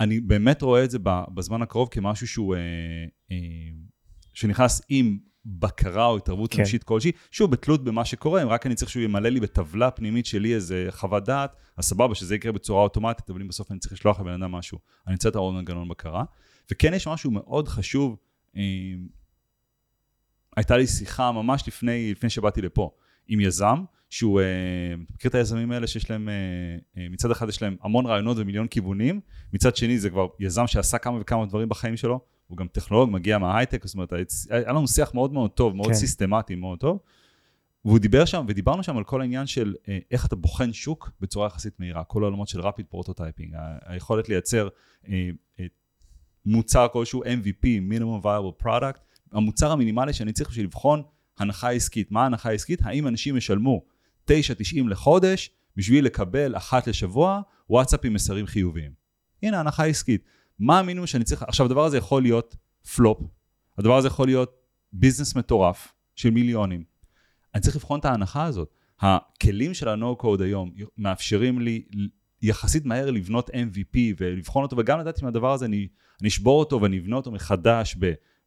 A: אני באמת רואה את זה בזמן הקרוב כמשהו שהוא, אה, אה, שנכנס עם בקרה או התערבות
B: כן.
A: אנושית כלשהי, שוב, בתלות במה שקורה, אם רק אני צריך שהוא ימלא לי בטבלה פנימית שלי איזה חוות דעת, אז סבבה, שזה יקרה בצורה אוטומטית, אבל אם בסוף אני צריך לשלוח לבן אדם משהו, אני צריך את העוד מנגנון בקרה. וכן יש משהו מאוד חשוב, אה, הייתה לי שיחה ממש לפני, לפני שבאתי לפה, עם יזם, שהוא, אתה מכיר את היזמים האלה שיש להם, אה, אה, מצד אחד יש להם המון רעיונות ומיליון כיוונים, מצד שני זה כבר יזם שעשה כמה וכמה דברים בחיים שלו, הוא גם טכנולוג, מגיע מההייטק, זאת אומרת, היה לנו שיח מאוד מאוד טוב, מאוד
B: כן.
A: סיסטמטי, מאוד טוב. והוא דיבר שם, ודיברנו שם על כל העניין של אה, איך אתה בוחן שוק בצורה יחסית מהירה, כל העולמות של rapid prototyping, היכולת לייצר אה, אה, מוצר כלשהו MVP, minimum viable product, המוצר המינימלי שאני צריך בשביל לבחון הנחה עסקית. מה ההנחה העסקית? האם אנשים ישלמו 9.90 לחודש בשביל לקבל אחת לשבוע וואטסאפ עם מסרים חיוביים. הנה הנחה עסקית. מה המינימום שאני צריך... עכשיו הדבר הזה יכול להיות פלופ, הדבר הזה יכול להיות ביזנס מטורף של מיליונים. אני צריך לבחון את ההנחה הזאת. הכלים של ה-No-Code היום מאפשרים לי יחסית מהר לבנות MVP ולבחון אותו, וגם לדעת אם הדבר הזה אני, אני אשבור אותו ואני אבנה אותו מחדש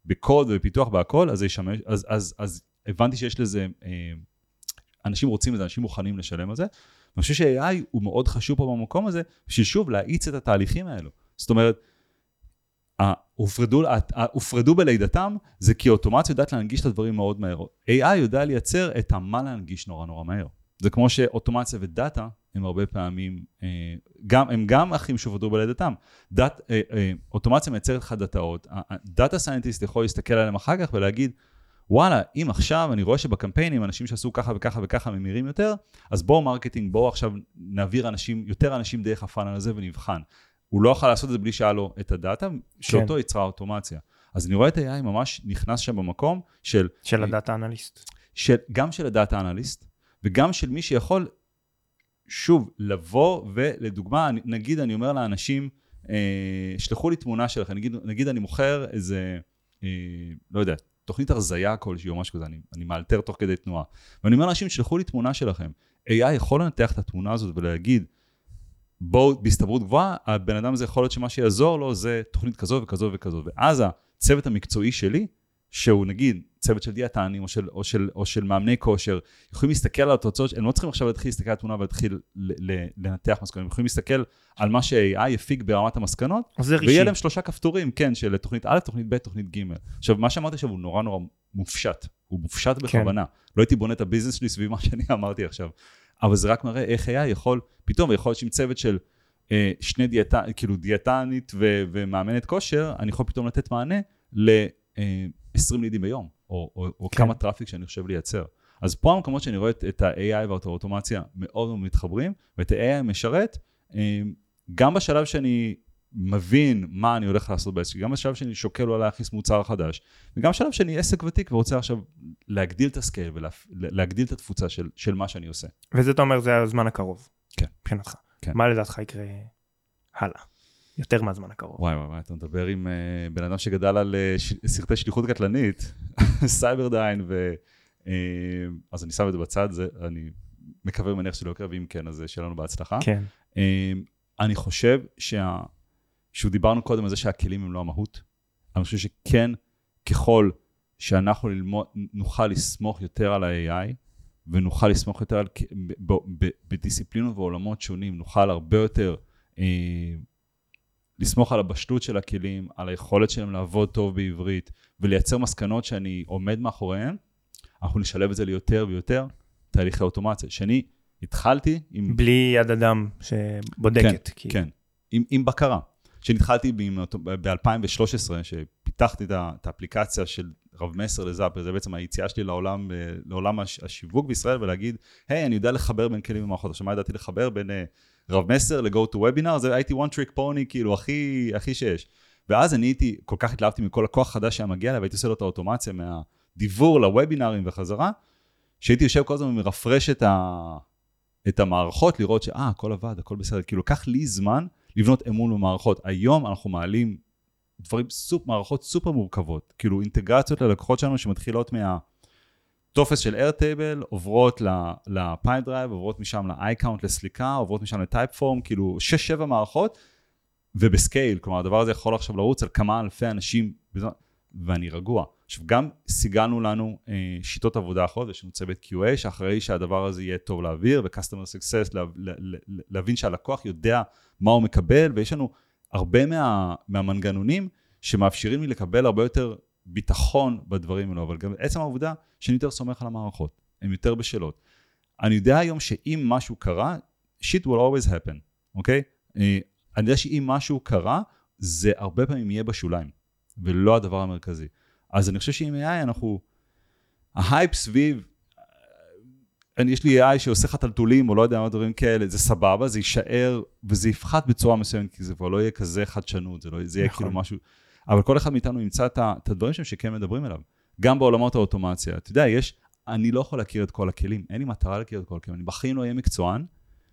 A: בקוד ובפיתוח והכל, אז, אז, אז, אז הבנתי שיש לזה, אה, אנשים רוצים את זה, אנשים מוכנים לשלם על זה. ואני חושב ש-AI הוא מאוד חשוב פה במקום הזה, בשביל שוב להאיץ את התהליכים האלו. זאת אומרת, הופרדו, בלידתם, זה כי אוטומציה יודעת להנגיש את הדברים מאוד מהר. AI יודע לייצר את המה להנגיש נורא נורא מהר. זה כמו שאוטומציה ודאטה הם הרבה פעמים, אה, גם, הם גם אחים שהופרדו בלידתם. דאט, אה, אוטומציה מייצרת לך דאטאות, data scientist יכול להסתכל עליהם אחר כך ולהגיד, וואלה, אם עכשיו אני רואה שבקמפיינים אנשים שעשו ככה וככה וככה ממירים יותר, אז בואו marketing, בואו עכשיו נעביר אנשים, יותר אנשים דרך ה-funnel הזה ונבחן. הוא לא יכול לעשות את זה בלי שהיה לו את הדאטה, שאותו כן. יצרה אוטומציה. אז אני רואה את ה-AI ממש נכנס שם במקום של...
B: של הדאטה אנליסט.
A: של, גם של הדאטה אנליסט, וגם של מי שיכול, שוב, לבוא ולדוגמה, נגיד אני אומר לאנשים, אה, שלחו לי תמונה שלכם, נגיד, נגיד אני מוכר איזה, אה, לא יודע, תוכנית הרזייה כלשהי או משהו כזה, אני, אני מאלתר תוך כדי תנועה. ואני אומר לאנשים, שלחו לי תמונה שלכם. AI יכול לנתח את התמונה הזאת ולהגיד, בואו, בהסתברות גבוהה, הבן אדם הזה יכול להיות שמה שיעזור לו זה תוכנית כזו וכזו וכזו. ואז הצוות המקצועי שלי, שהוא נגיד צוות של דיאטנים או של, או של, או של מאמני כושר, יכולים להסתכל על התוצאות, הם לא צריכים עכשיו להתחיל להסתכל על התמונה ולהתחיל לנתח מסקנות, הם יכולים להסתכל על מה ש-AI הפיק ברמת המסקנות, ויהיה להם שלושה כפתורים, כן, של תוכנית א', תוכנית ב', תוכנית ג'. עכשיו, מה שאמרתי עכשיו הוא נורא נורא מופשט, הוא מופשט בכוונה. כן. לא הייתי בונה את הביזנס שלי סביב מה שאני [LAUGHS] אמרתי עכשיו, אבל זה רק מראה איך AI יכול, פתאום יכול להיות עם צוות של... אה, שני דיאטנית, כאילו דיאטנית ו- ומאמנת כושר, אני יכול פתאום לתת מענה ל- אה, 20 לידים ביום, או, או, או כן. כמה traffic שאני חושב לייצר. אז פה המקומות שאני רואה את, את ה-AI ואת האוטומציה מאוד מאוד מתחברים, ואת ה-AI משרת, אמ, גם בשלב שאני מבין מה אני הולך לעשות בעסק, גם בשלב שאני שוקל לא להכניס מוצר חדש, וגם בשלב שאני עסק ותיק ורוצה עכשיו להגדיל את ה-scale ולהגדיל את התפוצה של, של מה שאני עושה.
B: וזה אתה אומר, זה הזמן הקרוב.
A: כן.
B: מבחינתך. כן. מה לדעתך יקרה הלאה? יותר מהזמן הקרוב.
A: וואי וואי, אתה מדבר עם אה, בן אדם שגדל על ש... סרטי שליחות קטלנית, [LAUGHS] Cyberdyne, ו... אה, אז אני שם את זה בצד, זה, אני מקווה ומניח שלא יקרה, ואם כן, אז שיהיה לנו בהצלחה.
B: כן.
A: אני חושב שה... שהוא דיברנו קודם על זה שהכלים הם לא המהות. אני חושב שכן, ככל שאנחנו ללמוד, נוכל לסמוך יותר על ה-AI, ונוכל לסמוך יותר על, ב, ב, בדיסציפלינות ועולמות שונים, נוכל הרבה יותר אה, לסמוך על הבשלות של הכלים, על היכולת שלהם לעבוד טוב בעברית, ולייצר מסקנות שאני עומד מאחוריהן, אנחנו נשלב את זה ליותר ויותר תהליכי אוטומציה. שאני התחלתי עם...
B: בלי יד אדם שבודקת.
A: כן, כי... כן, עם, עם בקרה. כשנתחלתי ב-2013, שפיתחתי את האפליקציה של רב מסר לזאפר, זה בעצם היציאה שלי לעולם, אה, לעולם השיווק בישראל, ולהגיד, היי, hey, אני יודע לחבר בין כלים ומערכות. עכשיו, מה ידעתי לחבר בין uh, רב מסר ל-go to webinar? זה הייתי one trick pony, כאילו, הכי, הכי שיש. ואז אני הייתי, כל כך התלהבתי מכל הכוח חדש שהיה מגיע אליי, והייתי עושה לו את האוטומציה מהדיוור לוובינרים וחזרה, שהייתי יושב כל הזמן ומרפרש את, ה, את המערכות, לראות שאה, הכל עבד, הכל בסדר. כאילו, לקח לי זמן לבנות אמון במערכות. היום אנחנו מעלים דברים, סופ, מערכות סופר מורכבות, כאילו אינטגרציות ללקוחות שלנו שמתחילות מהטופס של Airtable, עוברות ל-Pipedrive, עוברות משם ל-iCount לסליקה, עוברות משם ל-Typeform, כאילו 6-7 מערכות, וב-scale, כלומר הדבר הזה יכול עכשיו לרוץ על כמה אלפי אנשים, ואני רגוע. עכשיו גם סיגלנו לנו אה, שיטות עבודה אחרות, יש לנו צוות QA שאחרי שהדבר הזה יהיה טוב להעביר, ו-Customer Success, לה, לה, לה, להבין שהלקוח יודע מה הוא מקבל, ויש לנו הרבה מה, מהמנגנונים שמאפשרים לי לקבל הרבה יותר ביטחון בדברים האלו, אבל גם עצם העובדה שאני יותר סומך על המערכות, הן יותר בשלות. אני יודע היום שאם משהו קרה, shit will always happen, אוקיי? Okay? אני יודע שאם משהו קרה, זה הרבה פעמים יהיה בשוליים. ולא הדבר המרכזי. אז אני חושב שעם AI אנחנו, ההייפ סביב, אני, יש לי AI שעושה לך טלטולים, או לא יודע מה דברים כאלה, זה סבבה, זה יישאר, וזה יפחת בצורה מסוימת, כי זה כבר לא יהיה כזה חדשנות, זה, לא, זה יהיה
B: נכון.
A: כאילו משהו, אבל כל אחד מאיתנו ימצא את, הדברים שם שכן מדברים אליו. גם בעולמות האוטומציה. אתה יודע, יש, אני לא יכול להכיר את כל הכלים, אין לי מטרה להכיר את כל הכלים, אני בחיים לא אהיה מקצוען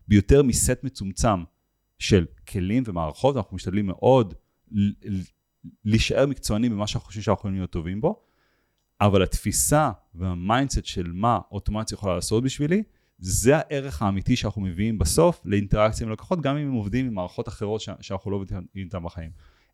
A: ביותר מסט מצומצם של כלים ומערכות, אנחנו משתדלים מאוד להישאר מקצוענים במה שאנחנו חושבים שאנחנו יכולים להיות טובים בו, אבל התפיסה וה-mindset של מה אוטומציה יכולה לעשות בשבילי, זה הערך האמיתי שאנחנו מביאים בסוף לאינטראקציה עם לקוחות, גם אם הם עובדים עם מערכות אחרות שאנחנו לא עובדים איתן בחיים.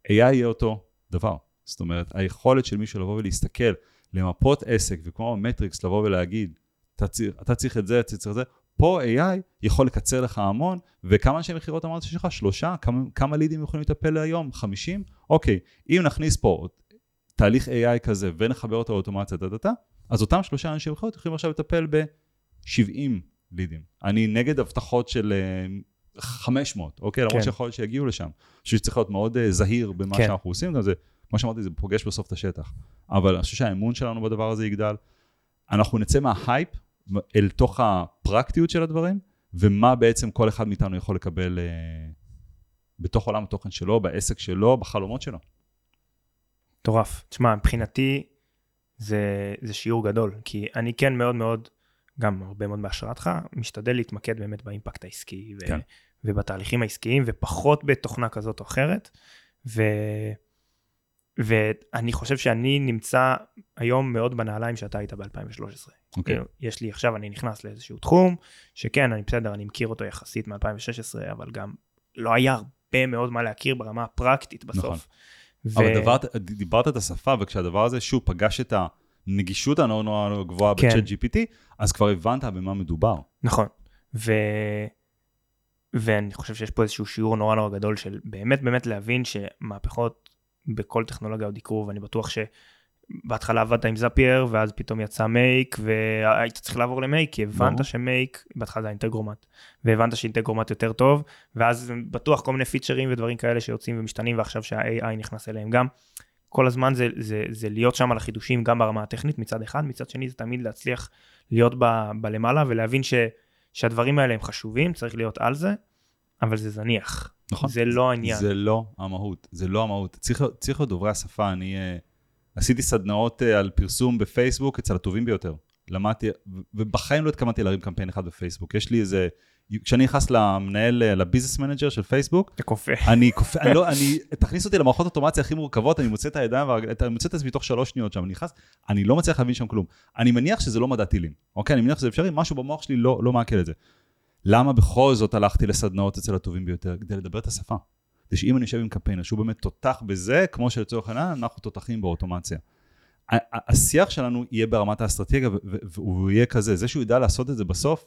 A: AI יהיה אותו דבר. זאת אומרת, היכולת של מישהו לבוא ולהסתכל, למפות עסק, וכמו במטריקס לבוא ולהגיד, אתה צריך, את זה, אתה צריך את זה, פה AI יכול לקצר לך המון, וכמה אנשי מכירות אמרת שיש לך? שלושה? כמה, כמה לידים יכולים לטפל היום? 50? אוקיי, אם נכניס פה תהליך AI כזה ונחבר אותו לאוטומציה, דה דה דה, אז אותם שלושה אנשי מכירות יכולים עכשיו לטפל ב-70 לידים. אני נגד הבטחות של אה, 500, אוקיי? למרות
B: כן.
A: שיכול להיות שיגיעו לשם. אני חושב שצריך להיות מאוד אה, זהיר במה
B: כן.
A: שאנחנו עושים, גם זה, כמו שאמרתי, זה פוגש בסוף את השטח. אבל אני חושב שהאמון שלנו בדבר הזה יגדל. אנחנו נצא מההייפ אל תוך הפרקטיות של הדברים, ומה בעצם כל אחד מאיתנו יכול לקבל אה, בתוך עולם התוכן שלו, בעסק שלו, בחלומות שלו.
B: מטורף. תשמע, מבחינתי זה, זה שיעור גדול, כי אני כן מאוד מאוד, גם הרבה מאוד בהשראתך, משתדל להתמקד באמת באימפקט העסקי, ו,
A: כן.
B: ובתהליכים העסקיים, ופחות בתוכנה כזאת או אחרת. ו, ואני חושב שאני נמצא היום מאוד בנעליים שאתה היית ב-2013.
A: אוקיי.
B: יש לי עכשיו, אני נכנס לאיזשהו תחום, שכן, אני בסדר, אני מכיר אותו יחסית מ-2016, אבל גם לא היה הרבה מאוד מה להכיר ברמה הפרקטית בסוף.
A: נכון.
B: ו-
A: אבל דבר, דיברת את השפה, וכשהדבר הזה שוב פגש את הנגישות הנורא נורא גבוהה
B: כן.
A: בצ'אט GPT, אז כבר הבנת במה מדובר.
B: נכון. ו... ואני חושב שיש פה איזשהו שיעור נורא נורא גדול של באמת באמת להבין שמהפכות בכל טכנולוגיה עוד יקרו, ואני בטוח שבהתחלה עבדת עם זאפייר, ואז פתאום יצא מייק, והיית צריך לעבור למייק, כי הבנת
A: ברור.
B: שמייק, בהתחלה זה אינטגרומט, והבנת שאינטגרומט יותר טוב, ואז בטוח כל מיני פיצ'רים ודברים כאלה שיוצאים ומשתנים, ועכשיו שה-AI נכנס אליהם גם. כל הזמן זה, זה, זה להיות שם על החידושים גם ברמה הטכנית מצד אחד, מצד שני זה תמיד להצליח להיות ב, בלמעלה ולהבין ש, שהדברים האלה הם חשובים, צריך להיות על זה, אבל זה זניח.
A: נכון.
B: זה לא העניין.
A: זה לא המהות, זה לא המהות. צריך, צריך להיות דוברי השפה, אני אה, עשיתי סדנאות אה, על פרסום בפייסבוק אצל הטובים ביותר. למדתי, ובחיים לא התכוונתי להרים קמפיין אחד בפייסבוק. יש לי איזה, כשאני נכנס למנהל, אה, ל-Business Manager של פייסבוק,
B: זה כופה.
A: אני כופ... אני לא, אני, תכניס אותי למערכות אוטומציה הכי מורכבות, אני מוצא את הידיים, אני מוצא את עצמי תוך שלוש שניות שם, אני נכנס, אני לא מצליח להבין שם כלום. אני מניח שזה לא מדע טילים, אוקיי? אני מניח שזה אפשרי, משהו במוח שלי לא, לא מעכל את זה. למה בכל זאת הלכתי לסדנאות אצל הטובים ביותר? כדי לדבר את השפה. כדי שאם אני יושב עם קמפיינר שהוא באמת תותח בזה, כמו שלצורך העניין, אנחנו תותחים באוטומציה. השיח שלנו יהיה ברמת האסטרטגיה, והוא יהיה כזה, זה שהוא ידע לעשות את זה בסוף,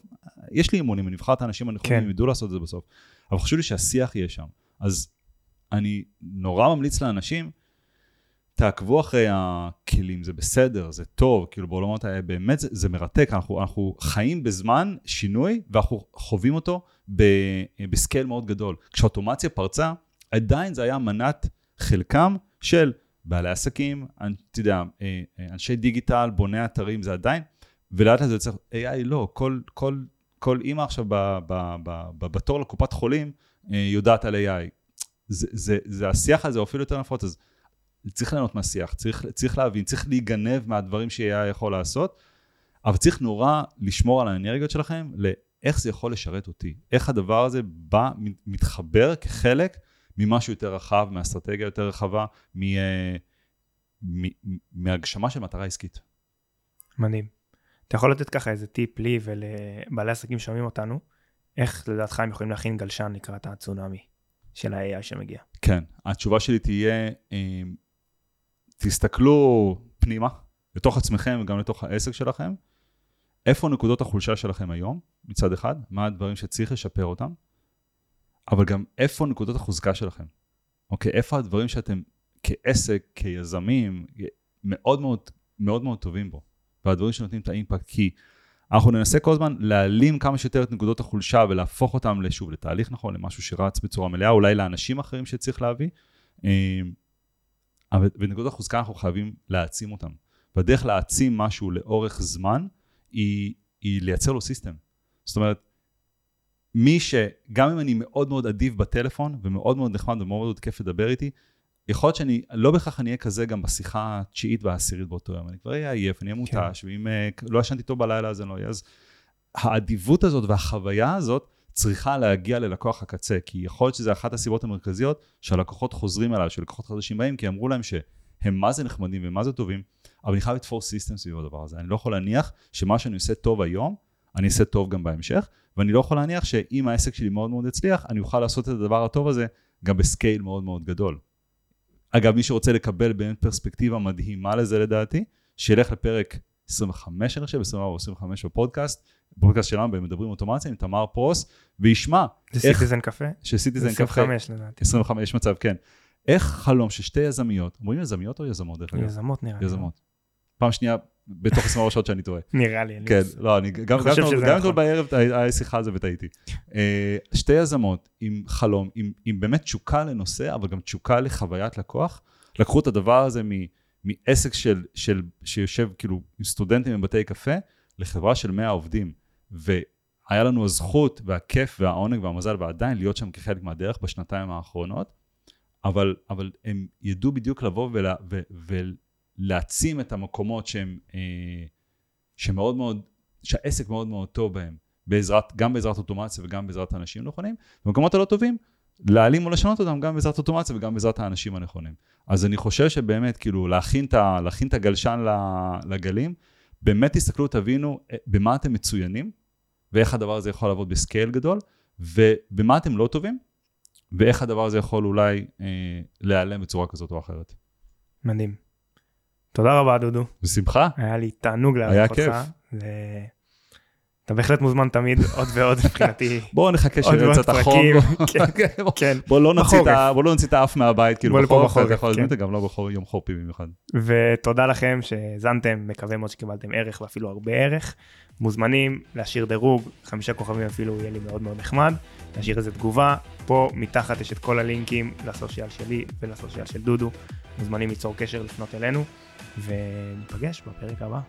A: יש לי אמונים, אני אבחר את האנשים הנכונים,
B: כן.
A: הם ידעו לעשות את זה בסוף. אבל חשוב לי שהשיח יהיה שם. אז אני נורא ממליץ לאנשים, תעקבו אחרי הכלים, זה בסדר, זה טוב, כאילו בעולמות האלה, באמת זה, זה מרתק, אנחנו, אנחנו חיים בזמן שינוי, ואנחנו חווים אותו ב, בסקייל מאוד גדול. כשאוטומציה פרצה, עדיין זה היה מנת חלקם של בעלי עסקים, אתה יודע, אה, אה, אנשי דיגיטל, בוני אתרים, זה עדיין, ולאט לאט זה יוצא, AI לא, כל, כל, כל אימא עכשיו ב, ב, ב, בתור לקופת חולים אה, יודעת על AI. זה, זה, זה השיח הזה אפילו יותר נפוץ, אז צריך ליהנות מהשיח, צריך, צריך להבין, צריך להיגנב מהדברים ש-AI יכול לעשות, אבל צריך נורא לשמור על האנרגיות שלכם לאיך זה יכול לשרת אותי, איך הדבר הזה בא, מתחבר כחלק ממשהו יותר רחב, מאסטרטגיה יותר רחבה, מ, אה, מ, מהגשמה של מטרה עסקית.
B: מדהים. אתה יכול לתת ככה איזה טיפ לי ולבעלי עסקים שומעים אותנו, איך לדעתך הם יכולים להכין גלשן לקראת הצונאמי של ה-AI שמגיע?
A: כן, התשובה שלי תהיה, אה, תסתכלו פנימה, לתוך עצמכם וגם לתוך העסק שלכם, איפה נקודות החולשה שלכם היום, מצד אחד, מה הדברים שצריך לשפר אותם, אבל גם איפה נקודות החוזקה שלכם. אוקיי, איפה הדברים שאתם כעסק, כיזמים, מאוד מאוד מאוד מאוד טובים בו, והדברים שנותנים את האימפקט, כי אנחנו ננסה כל הזמן להעלים כמה שיותר את נקודות החולשה ולהפוך אותם לשוב לתהליך נכון, למשהו שרץ בצורה מלאה, אולי לאנשים אחרים שצריך להביא. אה, אבל בנקודות החוזקה אנחנו חייבים להעצים אותם. והדרך להעצים משהו לאורך זמן היא, היא לייצר לו סיסטם. זאת אומרת, מי שגם אם אני מאוד מאוד אדיב בטלפון ומאוד מאוד נחמד ומאוד מאוד כיף לדבר איתי, יכול להיות שאני, לא בהכרח אני אהיה כזה גם בשיחה התשיעית והעשירית באותו יום, אני כבר אהיה עייף, אני אהיה כן. מותש, ואם uh, לא ישנתי טוב בלילה אז אני לא אהיה. אז האדיבות הזאת והחוויה הזאת צריכה להגיע ללקוח הקצה, כי יכול להיות שזו אחת הסיבות המרכזיות שהלקוחות חוזרים אליי, שלקוחות חדשים באים, כי אמרו להם שהם מה זה נחמדים ומה זה טובים, אבל אני חייב לתפוס סיסטם סביב הדבר הזה. אני לא יכול להניח שמה שאני עושה טוב היום, אני אעשה טוב גם בהמשך, ואני לא יכול להניח שאם העסק שלי מאוד מאוד יצליח, אני אוכל לעשות את הדבר הטוב הזה גם ב scale מאוד מאוד גדול. אגב, מי שרוצה לקבל באמת פרספקטיבה מדהימה לזה לדעתי, שילך לפרק 25 אני חושב, 24 או 25 בפודקאסט, בפודקאסט שלנו במדברים אוטומציה עם תמר פרוס, וישמע
B: זה איך... Citizen Café?
A: ש Citizen Café.
B: 25 לדעתי.
A: 25 מצב, כן. איך חלום ששתי יזמיות, אומרים יזמיות או יזמות דרך
B: אגב? יזמות נראה לי.
A: יזמות. פעם שנייה, בתוך 24 שעות שאני טועה.
B: נראה לי.
A: כן, לא, אני גם אתמול נכון. בערב היה שיחה על זה וטעיתי. אה, שתי יזמות עם חלום, עם באמת תשוקה לנושא, אבל גם תשוקה לחוויית לקוח, לקחו את הדבר הזה מעסק של, של, שיושב כאילו עם סטודנטים בבתי קפה, לחברה של 100 עובדים. והיה לנו הזכות והכיף והעונג והמזל ועדיין להיות שם כחלק מהדרך בשנתיים האחרונות, אבל, אבל הם ידעו בדיוק לבוא ולה, ו, ולהעצים את המקומות שהם, אה, שמאוד מאוד, שהעסק מאוד מאוד טוב בהם, בעזרת, גם בעזרת אוטומציה וגם בעזרת אנשים נכונים, במקומות הלא טובים, להעלים או לשנות אותם גם בעזרת אוטומציה וגם בעזרת האנשים הנכונים. אז אני חושב שבאמת, כאילו, להכין את, להכין את הגלשן לגלים, באמת תסתכלו, תבינו אה, במה אתם מצוינים, ואיך הדבר הזה יכול לעבוד בסקייל גדול, ובמה אתם לא טובים, ואיך הדבר הזה יכול אולי אה, להיעלם בצורה כזאת או אחרת.
B: מדהים. תודה רבה, דודו.
A: בשמחה.
B: היה לי תענוג לארח אותך. היה כיף. ו... אתה בהחלט מוזמן תמיד [LAUGHS] עוד ועוד מבחינתי.
A: בואו נחכה שיהיה קצת החום. [LAUGHS] כן, [LAUGHS] כן. בואו לא נוציא את האף מהבית, כאילו בחורף, זה יכול להיות גם לא ביום חורפי במיוחד.
B: ותודה לכם שהאזנתם, מקווה מאוד שקיבלתם ערך ואפילו הרבה ערך. מוזמנים להשאיר דירוג, חמישה כוכבים אפילו יהיה לי מאוד מאוד נחמד. להשאיר איזה תגובה, פה מתחת יש את כל הלינקים לסושיאל שלי ולסושיאל של דודו. מוזמנים ליצור קשר, לפנות אלינו, וניפגש בפרק הבא.